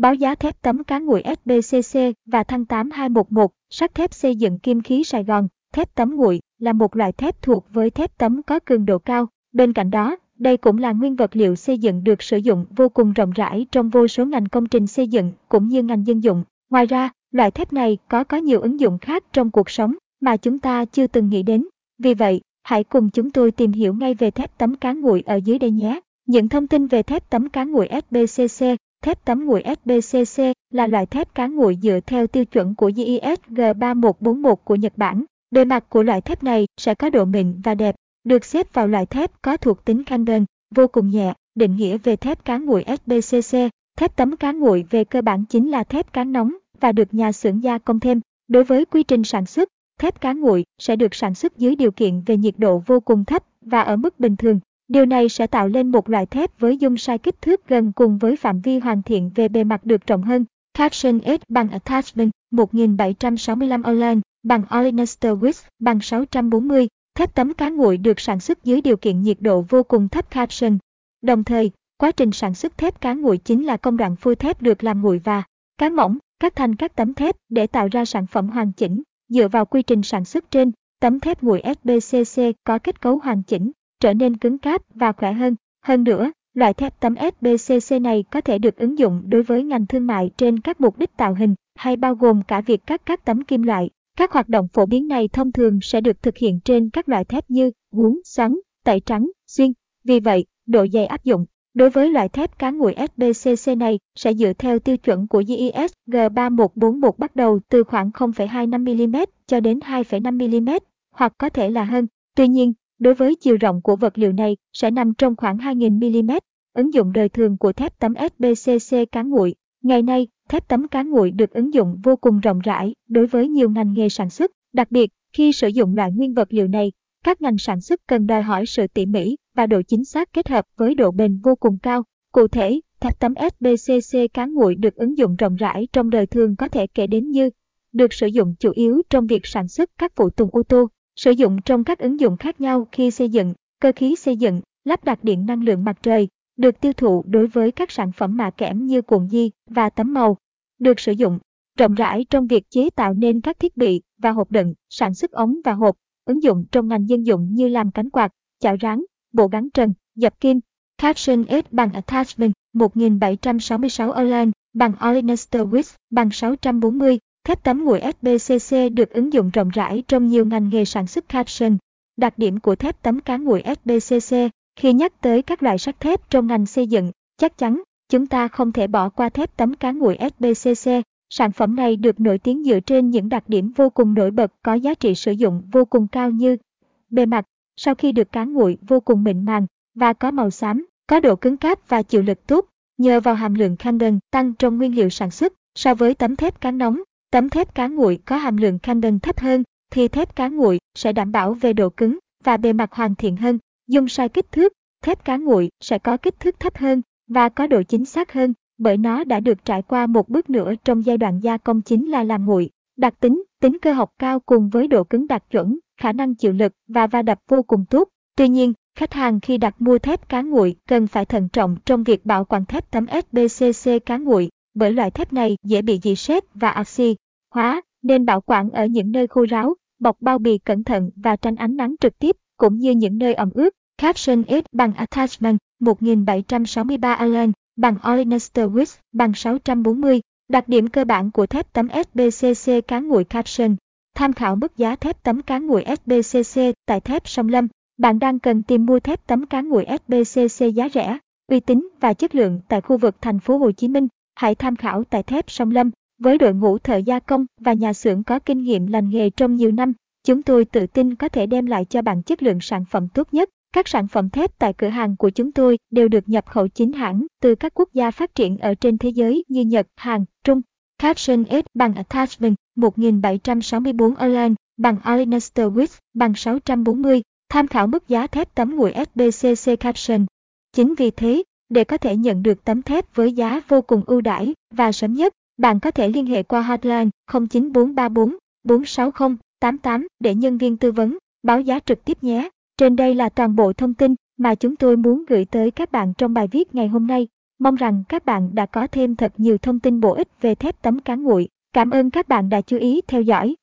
báo giá thép tấm cá nguội SBCC và tháng 8 211, sắt thép xây dựng kim khí Sài Gòn, thép tấm nguội là một loại thép thuộc với thép tấm có cường độ cao. Bên cạnh đó, đây cũng là nguyên vật liệu xây dựng được sử dụng vô cùng rộng rãi trong vô số ngành công trình xây dựng cũng như ngành dân dụng. Ngoài ra, loại thép này có có nhiều ứng dụng khác trong cuộc sống mà chúng ta chưa từng nghĩ đến. Vì vậy, hãy cùng chúng tôi tìm hiểu ngay về thép tấm cá nguội ở dưới đây nhé. Những thông tin về thép tấm cá nguội SBCC Thép tấm nguội SBCC là loại thép cá nguội dựa theo tiêu chuẩn của GIS G3141 của Nhật Bản. Bề mặt của loại thép này sẽ có độ mịn và đẹp, được xếp vào loại thép có thuộc tính Kanben, vô cùng nhẹ. Định nghĩa về thép cá nguội SBCC, thép tấm cá nguội về cơ bản chính là thép cán nóng và được nhà xưởng gia công thêm. Đối với quy trình sản xuất, thép cá nguội sẽ được sản xuất dưới điều kiện về nhiệt độ vô cùng thấp và ở mức bình thường. Điều này sẽ tạo lên một loại thép với dung sai kích thước gần cùng với phạm vi hoàn thiện về bề mặt được rộng hơn. Caption S bằng Attachment 1765 Orlan bằng Olenester Width bằng 640. Thép tấm cá nguội được sản xuất dưới điều kiện nhiệt độ vô cùng thấp Caption. Đồng thời, quá trình sản xuất thép cá nguội chính là công đoạn phôi thép được làm nguội và cán mỏng, cắt thành các tấm thép để tạo ra sản phẩm hoàn chỉnh. Dựa vào quy trình sản xuất trên, tấm thép nguội SBCC có kết cấu hoàn chỉnh, trở nên cứng cáp và khỏe hơn. Hơn nữa, loại thép tấm SBCC này có thể được ứng dụng đối với ngành thương mại trên các mục đích tạo hình hay bao gồm cả việc cắt các tấm kim loại. Các hoạt động phổ biến này thông thường sẽ được thực hiện trên các loại thép như uốn, xoắn, tẩy trắng, xuyên. Vì vậy, độ dày áp dụng đối với loại thép cá nguội SBCC này sẽ dựa theo tiêu chuẩn của GIS G3141 bắt đầu từ khoảng 0,25mm cho đến 2,5mm, hoặc có thể là hơn. Tuy nhiên, đối với chiều rộng của vật liệu này sẽ nằm trong khoảng 2.000mm. Ứng dụng đời thường của thép tấm SBCC cá nguội. Ngày nay, thép tấm cá nguội được ứng dụng vô cùng rộng rãi đối với nhiều ngành nghề sản xuất. Đặc biệt, khi sử dụng loại nguyên vật liệu này, các ngành sản xuất cần đòi hỏi sự tỉ mỉ và độ chính xác kết hợp với độ bền vô cùng cao. Cụ thể, thép tấm SBCC cá nguội được ứng dụng rộng rãi trong đời thường có thể kể đến như được sử dụng chủ yếu trong việc sản xuất các phụ tùng ô tô, sử dụng trong các ứng dụng khác nhau khi xây dựng, cơ khí xây dựng, lắp đặt điện năng lượng mặt trời, được tiêu thụ đối với các sản phẩm mạ kẽm như cuộn di và tấm màu, được sử dụng rộng rãi trong việc chế tạo nên các thiết bị và hộp đựng, sản xuất ống và hộp, ứng dụng trong ngành dân dụng như làm cánh quạt, chảo rán, bộ gắn trần, dập kim. Caption S bằng Attachment 1766 Orlan bằng Olenester Wix bằng 640 Thép tấm nguội SBCC được ứng dụng rộng rãi trong nhiều ngành nghề sản xuất caption. Đặc điểm của thép tấm cá nguội SBCC khi nhắc tới các loại sắt thép trong ngành xây dựng, chắc chắn chúng ta không thể bỏ qua thép tấm cá nguội SBCC. Sản phẩm này được nổi tiếng dựa trên những đặc điểm vô cùng nổi bật có giá trị sử dụng vô cùng cao như bề mặt, sau khi được cán nguội vô cùng mịn màng và có màu xám, có độ cứng cáp và chịu lực tốt, nhờ vào hàm lượng carbon tăng trong nguyên liệu sản xuất so với tấm thép cán nóng Tấm thép cá nguội có hàm lượng carbon thấp hơn, thì thép cá nguội sẽ đảm bảo về độ cứng và bề mặt hoàn thiện hơn. Dùng sai kích thước, thép cá nguội sẽ có kích thước thấp hơn và có độ chính xác hơn bởi nó đã được trải qua một bước nữa trong giai đoạn gia công chính là làm nguội. Đặc tính, tính cơ học cao cùng với độ cứng đạt chuẩn, khả năng chịu lực và va đập vô cùng tốt. Tuy nhiên, khách hàng khi đặt mua thép cá nguội cần phải thận trọng trong việc bảo quản thép tấm SBCC cá nguội bởi loại thép này dễ bị dị sét và oxy hóa, nên bảo quản ở những nơi khô ráo, bọc bao bì cẩn thận và tránh ánh nắng trực tiếp, cũng như những nơi ẩm ướt. Caption S bằng Attachment 1763 Allen bằng Olenester Width bằng 640. Đặc điểm cơ bản của thép tấm SBCC cán nguội Caption. Tham khảo mức giá thép tấm cán nguội SBCC tại thép Sông Lâm. Bạn đang cần tìm mua thép tấm cán nguội SBCC giá rẻ, uy tín và chất lượng tại khu vực thành phố Hồ Chí Minh hãy tham khảo tại thép Sông Lâm. Với đội ngũ thợ gia công và nhà xưởng có kinh nghiệm lành nghề trong nhiều năm, chúng tôi tự tin có thể đem lại cho bạn chất lượng sản phẩm tốt nhất. Các sản phẩm thép tại cửa hàng của chúng tôi đều được nhập khẩu chính hãng từ các quốc gia phát triển ở trên thế giới như Nhật, Hàn, Trung. Caption S bằng Attachment 1764 Orlan bằng Olenester Width bằng 640, tham khảo mức giá thép tấm nguội SBCC Caption. Chính vì thế, để có thể nhận được tấm thép với giá vô cùng ưu đãi và sớm nhất, bạn có thể liên hệ qua hotline 09434 460 88 để nhân viên tư vấn, báo giá trực tiếp nhé. Trên đây là toàn bộ thông tin mà chúng tôi muốn gửi tới các bạn trong bài viết ngày hôm nay. Mong rằng các bạn đã có thêm thật nhiều thông tin bổ ích về thép tấm cán nguội. Cảm ơn các bạn đã chú ý theo dõi.